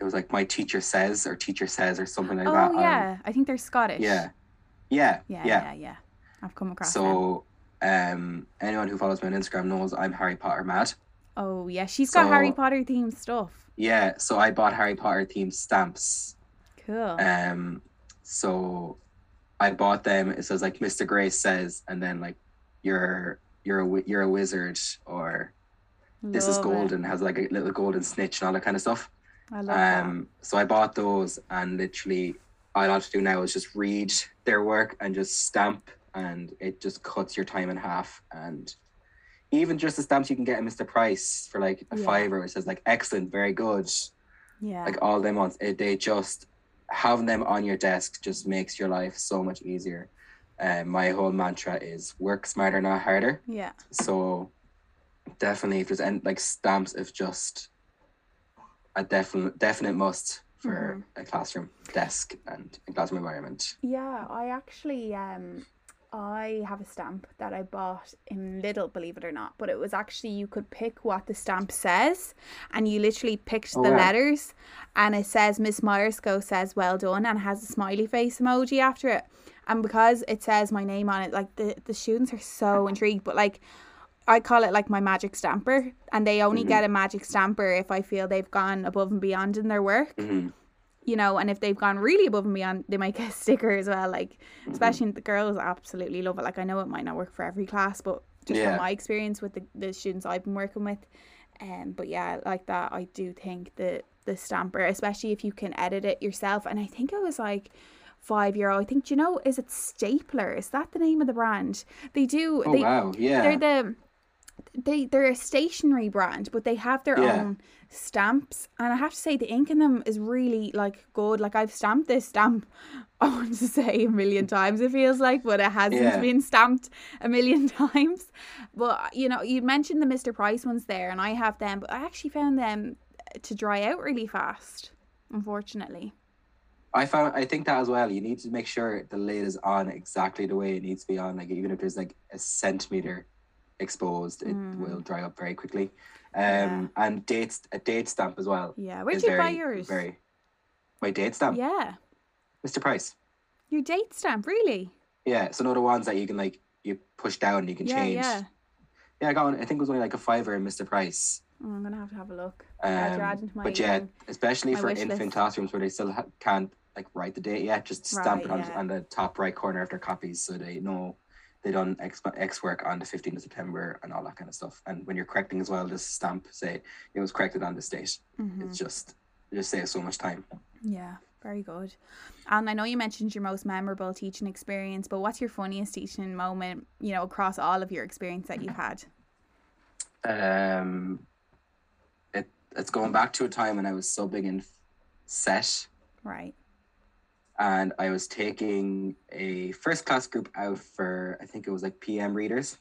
it was like my teacher says or teacher says or something like oh that. Oh yeah, I think they're Scottish. yeah, yeah, Yeah, yeah. yeah, yeah. I've come across them. So, um, anyone who follows me on Instagram knows I'm Harry Potter mad. Oh yeah, she's got Harry Potter themed stuff. Yeah, so I bought Harry Potter themed stamps. Cool. Um, so I bought them. It says like Mr. Grace says, and then like you're you're a you're a wizard or this is Love it. golden has like a little golden snitch and all that kind of stuff. I love that. Um, so I bought those, and literally all I have to do now is just read their work and just stamp, and it just cuts your time in half. And even just the stamps you can get at Mr. Price for like a Yeah. fiver, it says like excellent, very good, Yeah. like all them ones. It, they just having them on your desk just makes your life so much easier. Um, my whole mantra is work smarter, not harder. yeah. So definitely, if there's any like stamps, if just a definite definite must for a classroom desk and a classroom environment. Yeah, I actually um I have a stamp that I bought in Lidl, believe it or not. But it was actually you could pick what the stamp says and you literally picked Oh, the wow. letters and it says Miss Myersco says well done and has a smiley face emoji after it. And because it says my name on it, like the, the students are so intrigued. But like I call it like my magic stamper and they only Mhm. get a magic stamper if I feel they've gone above and beyond in their work hmm you know, and if they've gone really above and beyond, they might get a sticker as well. Like, especially the girls absolutely love it. Like, I know it might not work for every class, but just Yeah. from my experience with the, the students I've been working with, um, but yeah, like that, I do think the the stamper, especially if you can edit it yourself, and I think it was like five euro. I think do you know is it Staedtler? Is that the name of the brand? They do. Oh they wow, yeah. they're the they they're a stationary brand, but they have their Yeah. own stamps, and I have to say the ink in them is really like good. Like I've stamped this stamp, I want to say a million times. It feels like, but it hasn't Yeah. been stamped a million times. But you know, you mentioned the Mister Price ones there, and I have them, but I actually found them to dry out really fast. Unfortunately, I found I think that as well. You need to make sure the lid is on exactly the way it needs to be on. Like even if there's like a centimeter exposed, it Mm. will dry up very quickly. Um, Yeah. and dates a date stamp as well. yeah. Where'd you buy very, yours? Very. My date stamp, Yeah, Mr. Price. your date stamp, really? Yeah, so no the ones that you can like you push down and you can Yeah, change. yeah. Yeah, I got one. I think it was only like a fiver in Mr. Price. Oh, I'm gonna have to have a look. Um, but yeah, um, especially for infant list. classrooms where they still ha- can't like write the date yet, just stamp Right, it on, yeah. on the top right corner of their copies so they know they done X, X work on the 15th of September and all that kind of stuff. And when you're correcting as well, just stamp say it was corrected on this date. mhm. It's just it just saves so much time. Yeah, very good. And I know you mentioned your most memorable teaching experience, but what's your funniest teaching moment, you know, across all of your experience that you've had? Um, it it's going back to a time when I was subbing in set Right. And I was taking a first class group out for I think it was like PM readers.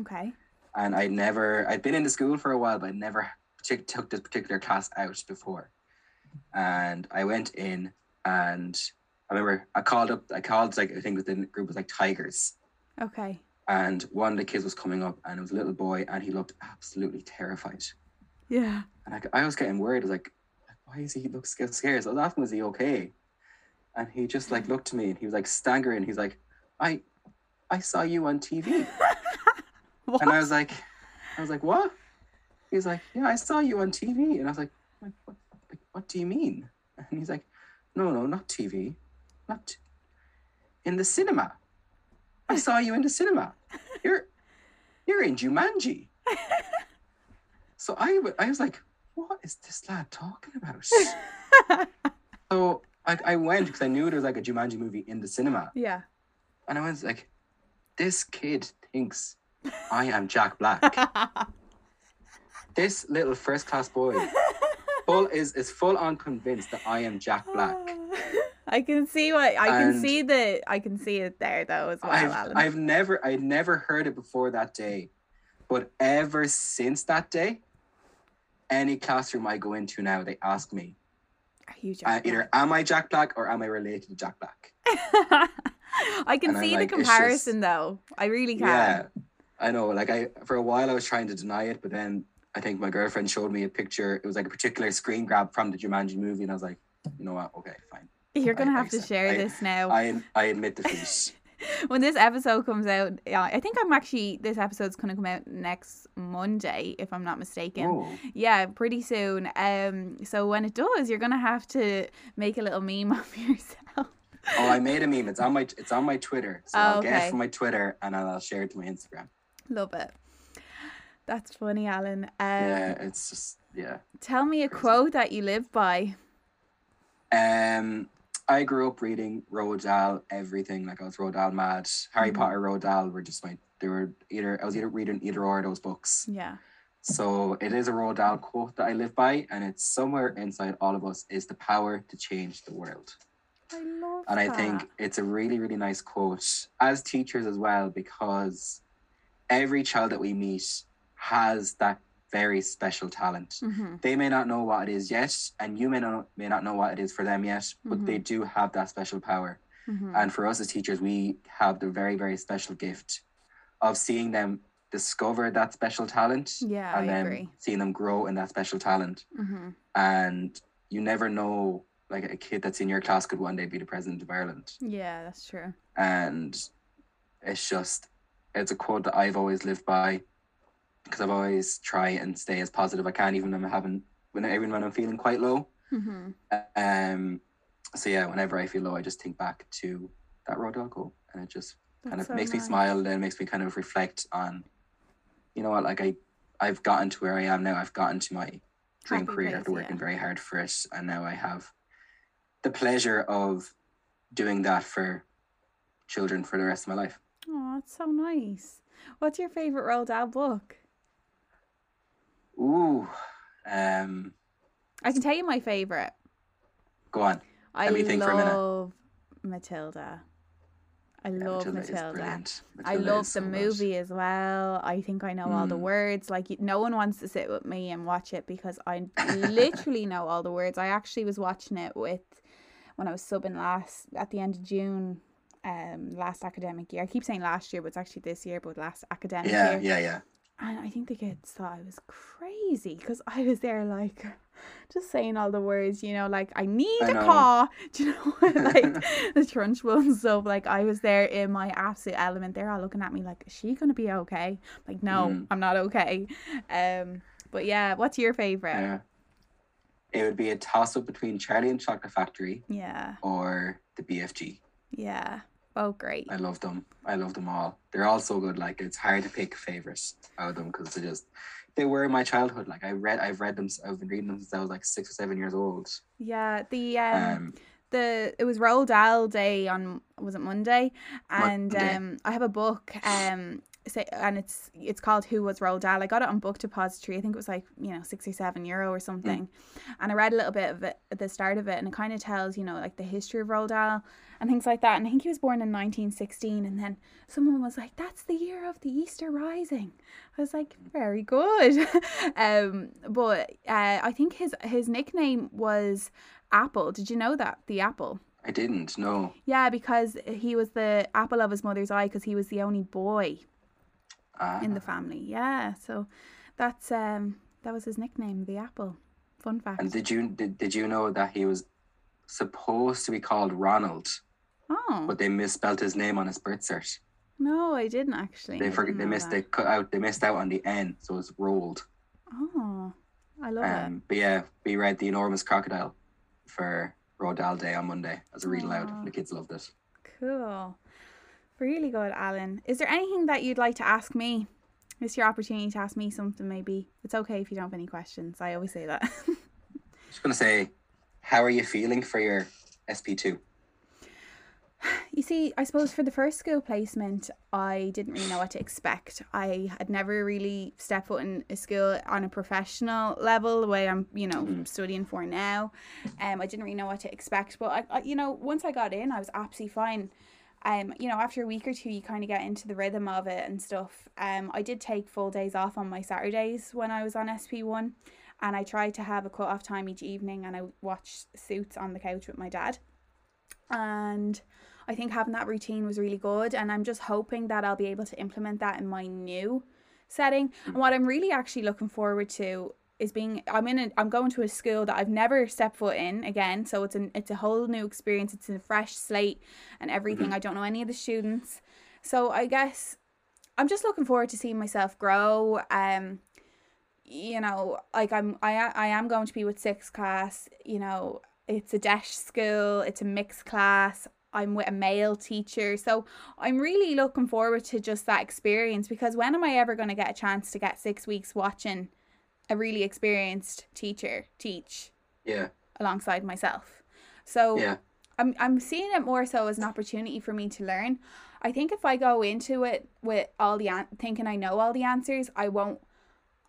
Okay. and I'd never I'd been in the school for a while, but I never partic- took this particular class out before. And I went in, and I remember I called up. I called like I think within the group was like Tigers, Okay. and one of the kids was coming up, and it was a little boy, and he looked absolutely terrified. Yeah. And I, I was getting worried. I was like, why is he look scared? scared? So I was asking, was he okay? And he just like looked at me, and he was like staggering. He's like, I, I saw you on TV. And I was like, I was like, what? He's like, yeah, I saw you on TV. And I was like, what, like, what do you mean? And he's like, no, no, not TV, not in the cinema. I saw you in the cinema. You're, you're in Jumanji. So I, w- I was like, what is this lad talking about? so I, I went because I knew there was like a Jumanji movie in the cinema. yeah. And I was like, this kid thinks I am Jack Black. this little first class boy full is is full on convinced that I am Jack Black. I can see what I can see the I can see it there though as well, I've, Alan. I've never I'd never heard it before that day, but ever since that day, any classroom I go into now, they ask me Are you uh, Jack either am I Jack Black or am I related to Jack Black? I can And I'm see like, the it's comparison though. I really can. Yeah, I know. Like I for a while I was trying to deny it, but then I think my girlfriend showed me a picture. It was like a particular screen grab from the Jumanji movie, and I was like, you know what? Okay, fine. You're gonna I have to share I- this now. I I admit defeat. when this episode comes out, yeah, I think I'm actually this episode's gonna come out next Monday, if I'm not mistaken. oh, Yeah, pretty soon. Um, so when it does, you're gonna have to make a little meme of yourself. oh, I made a meme. It's on my it's on my Twitter, so Oh, I'll get okay. it from my Twitter and I'll share it to my Instagram. Love it. That's funny, Alan. Um, yeah, it's just yeah. Tell me a crazy. quote that you live by. Um, I grew up reading Roald Dahl, everything. Like I was Roald Dahl mad. Harry Mhm. Potter, Roald Dahl were just my. They were either I was either reading either or those books. Yeah. So it is a Roald Dahl quote that I live by, and it's somewhere inside all of us is the power to change the world. I love And I that. think it's a really, really nice quote as teachers as well, because every child that we meet has that very special talent. Mhm. They may not know what it is yet, and you may not may not know what it is for them yet, but they do have that special power. Mhm. And for us as teachers, we have the very, very special gift of seeing them discover that special talent Yeah, and I then agree. seeing them grow in that special talent. hmm And you never know, like a kid that's in your class could one day be the president of Ireland. Yeah, that's true. And it's just, it's a quote that I've always lived by because I've always try and stay as positive I can, even when I'm having, when even when I'm feeling quite low. hmm Um, so yeah, whenever I feel low, I just think back to that Roald Dahl quote, and it just kind of makes me smile. and it makes me kind of reflect on, you know what, like I, I've gotten to where I am now. I've gotten to my dream Happy career place, after working yeah. very hard for it, and now I have the pleasure of doing that for children for the rest of my life. Oh, it's so nice. What's your favorite Roald Dahl book? Ooh, um, I can tell you my favorite. go on. I Let me think for a minute. I love Matilda. I Yeah, love Matilda is Matilda. I love the so movie as well. I think I know all the Mm. words. Like no one wants to sit with me and watch it because I literally know all the words. I actually was watching it with when I was subbing last at the end of June, um, last academic year. I keep saying last year, but it's actually this year. But last academic Yeah, year, yeah, yeah. And I think the kids thought I was crazy because I was there like just saying all the words, you know, like I need I a know. car, do you know, like the Trunchbull ones. So, Like I was there in my absolute element. They're all looking at me like, is she gonna be okay? Like, no, Mm. I'm not okay. Um, but yeah, what's your favorite? Yeah. It would be a toss up between Charlie and Chocolate Factory Yeah, or the BFG. yeah. Oh, great. I love them. I love them all. They're all so good. Like it's hard to pick favorites out of them because they just they were in my childhood. Like I read, I've read them. I've been reading them since I was like six or seven years old. Yeah, the um, Um, the it was Roald Dahl Day on was it Monday, and Monday. um I have a book um say and it's it's called Who Was Roald Dahl. I got it on Book Depository. I think it was like you know six or seven euro or something, and I read a little bit of it at the start of it, and it kind of tells you know like the history of Roald Dahl and things like that. And I think he was born in 1916, and then someone was like, "That's the year of the Easter Rising." I was like, "Very good," um, but uh, I think his his nickname was Apple. Did you know that the Apple? I didn't know. Yeah, because he was the apple of his mother's eye because he was the only boy Ah, in the family. Yeah, so that's um that was his nickname, the apple. Fun fact. and did you did, did you know that he was supposed to be called Ronald, oh but they misspelled his name on his birth cert. no, I didn't actually. They forget they missed that. they cut out they missed out on the N, so it's rolled. Oh, I love Um, but yeah, we read the enormous crocodile for Roald Dahl Day on Monday as a read aloud. The kids loved it. it. Cool. Really good, Alan. Is there anything that you'd like to ask me? It's your opportunity to ask me something. Maybe it's okay if you don't have any questions. I always say that. I Just gonna say, how are you feeling for your SP two? you see, I suppose for the first school placement, I didn't really know what to expect. I had never really stepped foot in a school on a professional level, the way I'm, you know, Mhm. studying for now. Um, I didn't really know what to expect, but I, I, you know, once I got in, I was absolutely fine. Um, you know, after a week or two, you kind of get into the rhythm of it and stuff. Um, I did take full days off on my Saturdays when I was on SP one, and I tried to have a cut off time each evening, and I watched Suits on the couch with my dad. And I think having that routine was really good and I'm just hoping that I'll be able to implement that in my new setting. And what I'm really actually looking forward to is being I'm in a, I'm going to a school that I've never stepped foot in again so it's an it's a whole new experience. It's a fresh slate and everything. I don't know any of the students. So I guess I'm just looking forward to seeing myself grow um you know like I'm I I am going to be with sixth class you know it's a DEIS school it's a mixed class i'm with a male teacher. So i'm really looking forward to just that experience because when am i ever going to get a chance to get six weeks watching a really experienced teacher teach Yeah. alongside myself so Yeah. I'm I'm seeing it more so as an opportunity for me to learn. I think if I go into it with all the an- thinking I know all the answers, I won't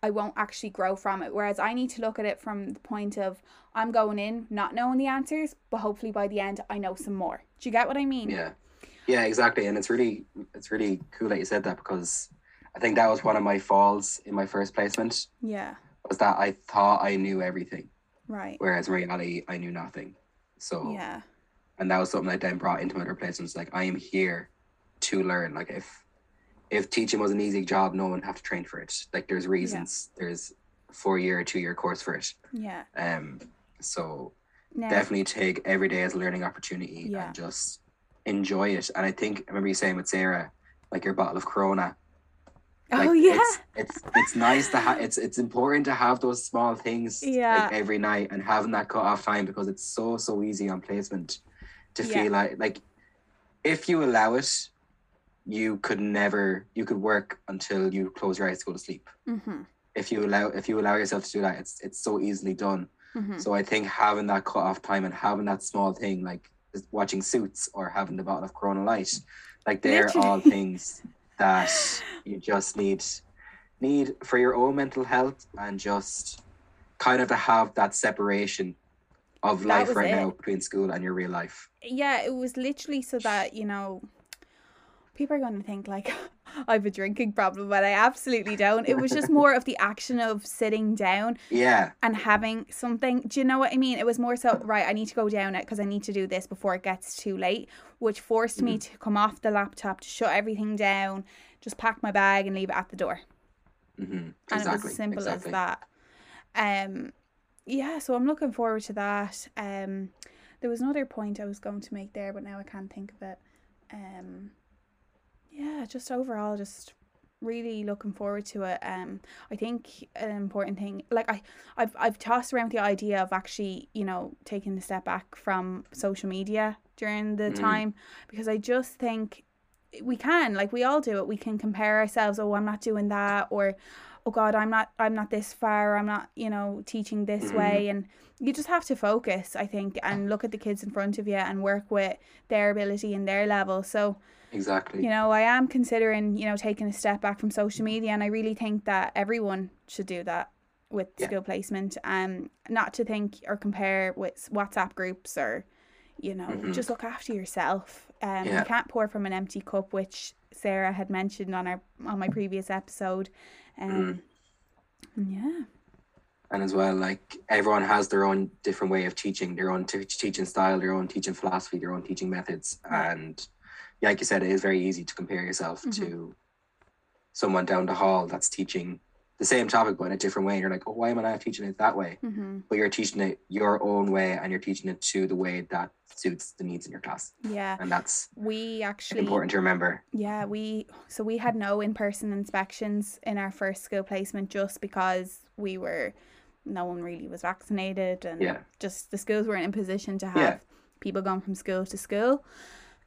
I won't actually grow from it. Whereas I need to look at it from the point of I'm going in not knowing the answers, but hopefully by the end I know some more. Do you get what I mean? Yeah. Yeah, exactly. And it's really it's really cool that you said that because I think that was one of my falls in my first placement Yeah. Was that I thought I knew everything, Right. whereas in reality I knew nothing. So Yeah. and that was something I then brought into my other placements. Like I am here to learn. Like if if teaching was an easy job, no one would have to train for it. Like there's reasons. There's four year, two year course for it. Yeah. Um so Now, definitely take every day as a learning opportunity Yeah. and just enjoy it. And I think I remember you saying with Sarah, like your bottle of Corona. Oh like, yeah. It's it's, it's nice to have it's it's important to have those small things Yeah. like every night and having that cut off time because it's so so easy on placement to Yeah. feel like like if you allow it, you could never you could work until you close your eyes to go to sleep. Mm-hmm. If you allow if you allow yourself to do that, it's it's so easily done. Mm-hmm. So I think having that cut off time and having that small thing like watching Suits or having the bottle of Corona Light, like they're all things that you just need need for your own mental health and just kind of to have that separation of That life right it. now between school and your real life. yeah, it was literally so that, you know, people are going to think like I have a drinking problem, but I absolutely don't. It was just more of the action of sitting down Yeah, and having something. Do you know what I mean? It was more so, right, I need to go down it because I need to do this before it gets too late, which forced me to come off the laptop, to shut everything down, just pack my bag and leave it at the door. hmm And exactly. it was as simple exactly. as that. Um, yeah, so I'm looking forward to that. Um, there was another point I was going to make there, but now I can't think of it. Um, yeah, just overall, just really looking forward to it. Um, I think an important thing, like I, I've I've tossed around the idea of actually, you know, taking a step back from social media during the Mhm. time because I just think we can, like we all do it. We can compare ourselves. Oh, I'm not doing that, or oh God, I'm not I'm not this far. I'm not you know teaching this Mhm. way, and you just have to focus. I think and look at the kids in front of you and work with their ability and their level. So Exactly. you know, I am considering, you know, taking a step back from social media and I really think that everyone should do that with Yeah. skill placement. Um not to think or compare with WhatsApp groups or you know, Mhm. just look after yourself. Um Yeah. you can't pour from an empty cup, which Sarah had mentioned on our on my previous episode. Mm. Um yeah. and as well like everyone has their own different way of teaching their own t- teaching style their own teaching philosophy their own teaching methods and like you said it is very easy to compare yourself Mhm. to someone down the hall that's teaching the same topic but in a different way and you're like oh why am i not teaching it that way Mm-hmm. but you're teaching it your own way and you're teaching it to the way that suits the needs in your class Yeah. and that's We actually important to remember Yeah, we so we had no in-person inspections in our first school placement just because we were no one really was vaccinated and Yeah. just the schools weren't in position to have Yeah. people going from school to school.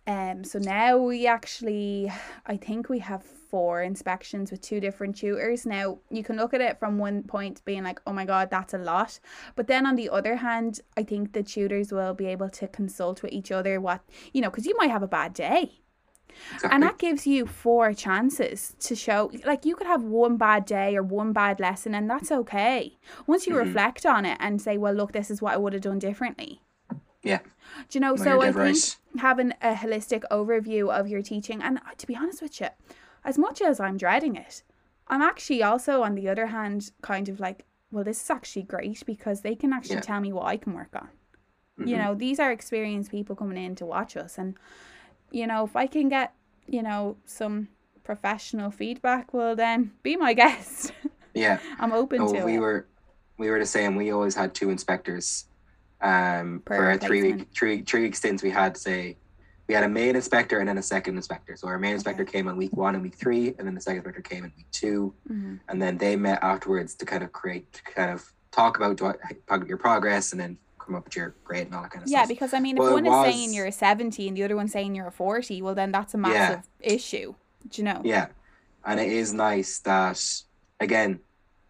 Um, so now we actually, I think we have four inspections with two different tutors. Now you can look at it from one point being like, oh my god, that's a lot. But then on the other hand, I think the tutors will be able to consult with each other what, you know, because you might have a bad day. Exactly. And that gives you four chances to show, like, you could have one bad day or one bad lesson, and that's okay. Once you Mhm. reflect on it and say, well, look, this is what I would have done differently. Yeah. Do you know? No, so I think having a holistic overview of your teaching, and uh, to be honest with you, as much as I'm dreading it, I'm actually also, on the other hand, kind of like, well, this is actually great because they can actually Yeah. tell me what I can work on you Mhm. know these are experienced people coming in to watch us and you know if i can get you know some professional feedback well then be my guest Yeah. i'm open No, to we it were we were the same. We always had two inspectors. Um, Per for a three week three three week stints, we had say we had a main inspector and then a second inspector. So our main inspector came on week one and week three, and then the second inspector came in week two, Mhm. and then they met afterwards to kind of create, to kind of talk about your progress, and then come up with your grade and all that kind of yeah stuff. Yeah, because i mean if Well, one is saying you're a 70 and the other one's saying you're a 40 well then that's a massive issue. Do you know? Yeah, and it is nice that again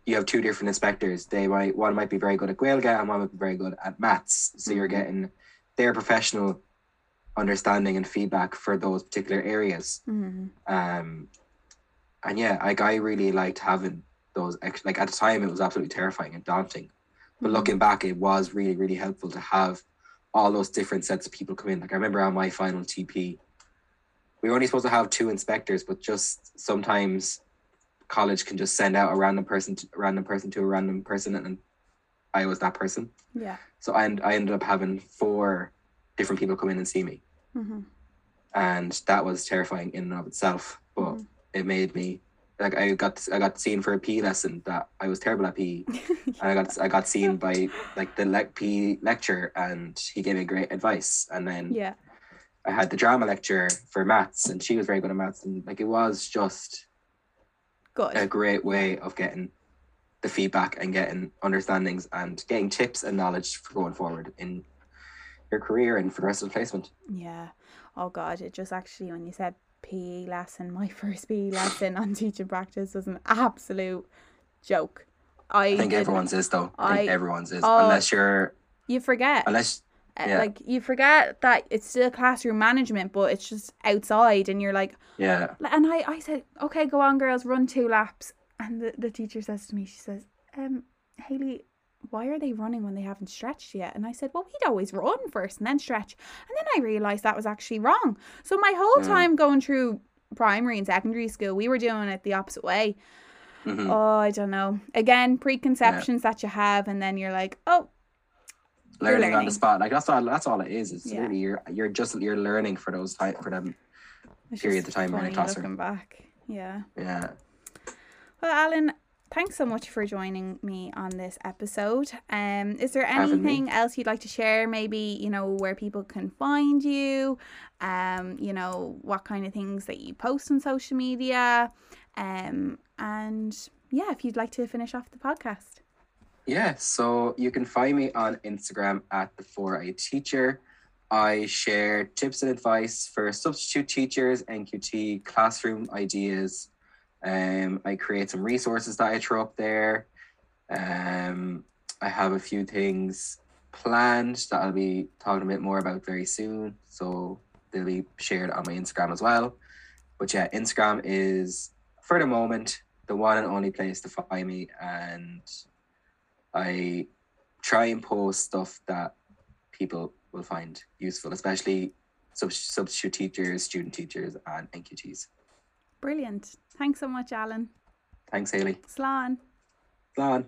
you have two different inspectors. They might one might be very good at Gaeilge and one might be very good at maths. So you're Mhm. getting their professional understanding and feedback for those particular areas. Mhm. Um, and yeah, like I really liked having those. Ex- like at the time, it was absolutely terrifying and daunting. But Mhm. looking back, it was really really helpful to have all those different sets of people come in. Like I remember on my final TP, we were only supposed to have two inspectors, but just sometimes college can just send out a random person, to, a random person to a random person, and I was that person. yeah So I, I ended up having four different people come in and see me, Mhm. and that was terrifying in and of itself. But Mhm. it made me like I got I got seen for a PE lesson that I was terrible at PE, and I got I got seen by like the le- PE lecturer, and he gave me great advice, and then yeah I had the drama lecture for maths, and she was very good at maths, and like it was just good a great way of getting the feedback and getting understandings and getting tips and knowledge for going forward in your career and for the rest of the placement. Yeah. Oh God, it just actually when you said PE lesson, my first PE lesson on teaching practice was an absolute joke. I, I think everyone's is though. I think I- everyone's is oh, unless you're you forget. unless yeah. Like you forget that it's still classroom management, but it's just outside, and you're like, yeah and I, I said, okay, go on, girls, run two laps, and the, the teacher says to me, she says, um, Haley, why are they running when they haven't stretched yet? And I said, well, we'd always run first and then stretch, and then I realized that was actually wrong. So my whole Mm. time going through primary and secondary school, we were doing it the opposite way. mhm. Oh, I don't know. Again, preconceptions that you have, and then you're like, oh, learning, on the spot. Like that's all that's all it is. It's Yeah. really you're you're just you're learning for those time for them. it's Period, the time in a classroom. Looking back, yeah. Yeah. Well, Alan, thanks so much for joining me on this episode. Um, is there anything else you'd like to share? Maybe you know where people can find you. Um, you know what kind of things that you post on social media. Um, and yeah, if you'd like to finish off the podcast. Yeah, so you can find me on Instagram at the 4i teacher. I share tips and advice for substitute teachers, NQT, classroom ideas. Um, I create some resources that I throw up there. Um, I have a few things planned that I'll be talking a bit more about very soon. So they'll be shared on my Instagram as well. But yeah, Instagram is for the moment the one and only place to find me and I try and post stuff that people will find useful, especially sub- substitute teachers, student teachers, and NQTs. Brilliant. Thanks so much, Alan. Thanks, Haley. Slán. On.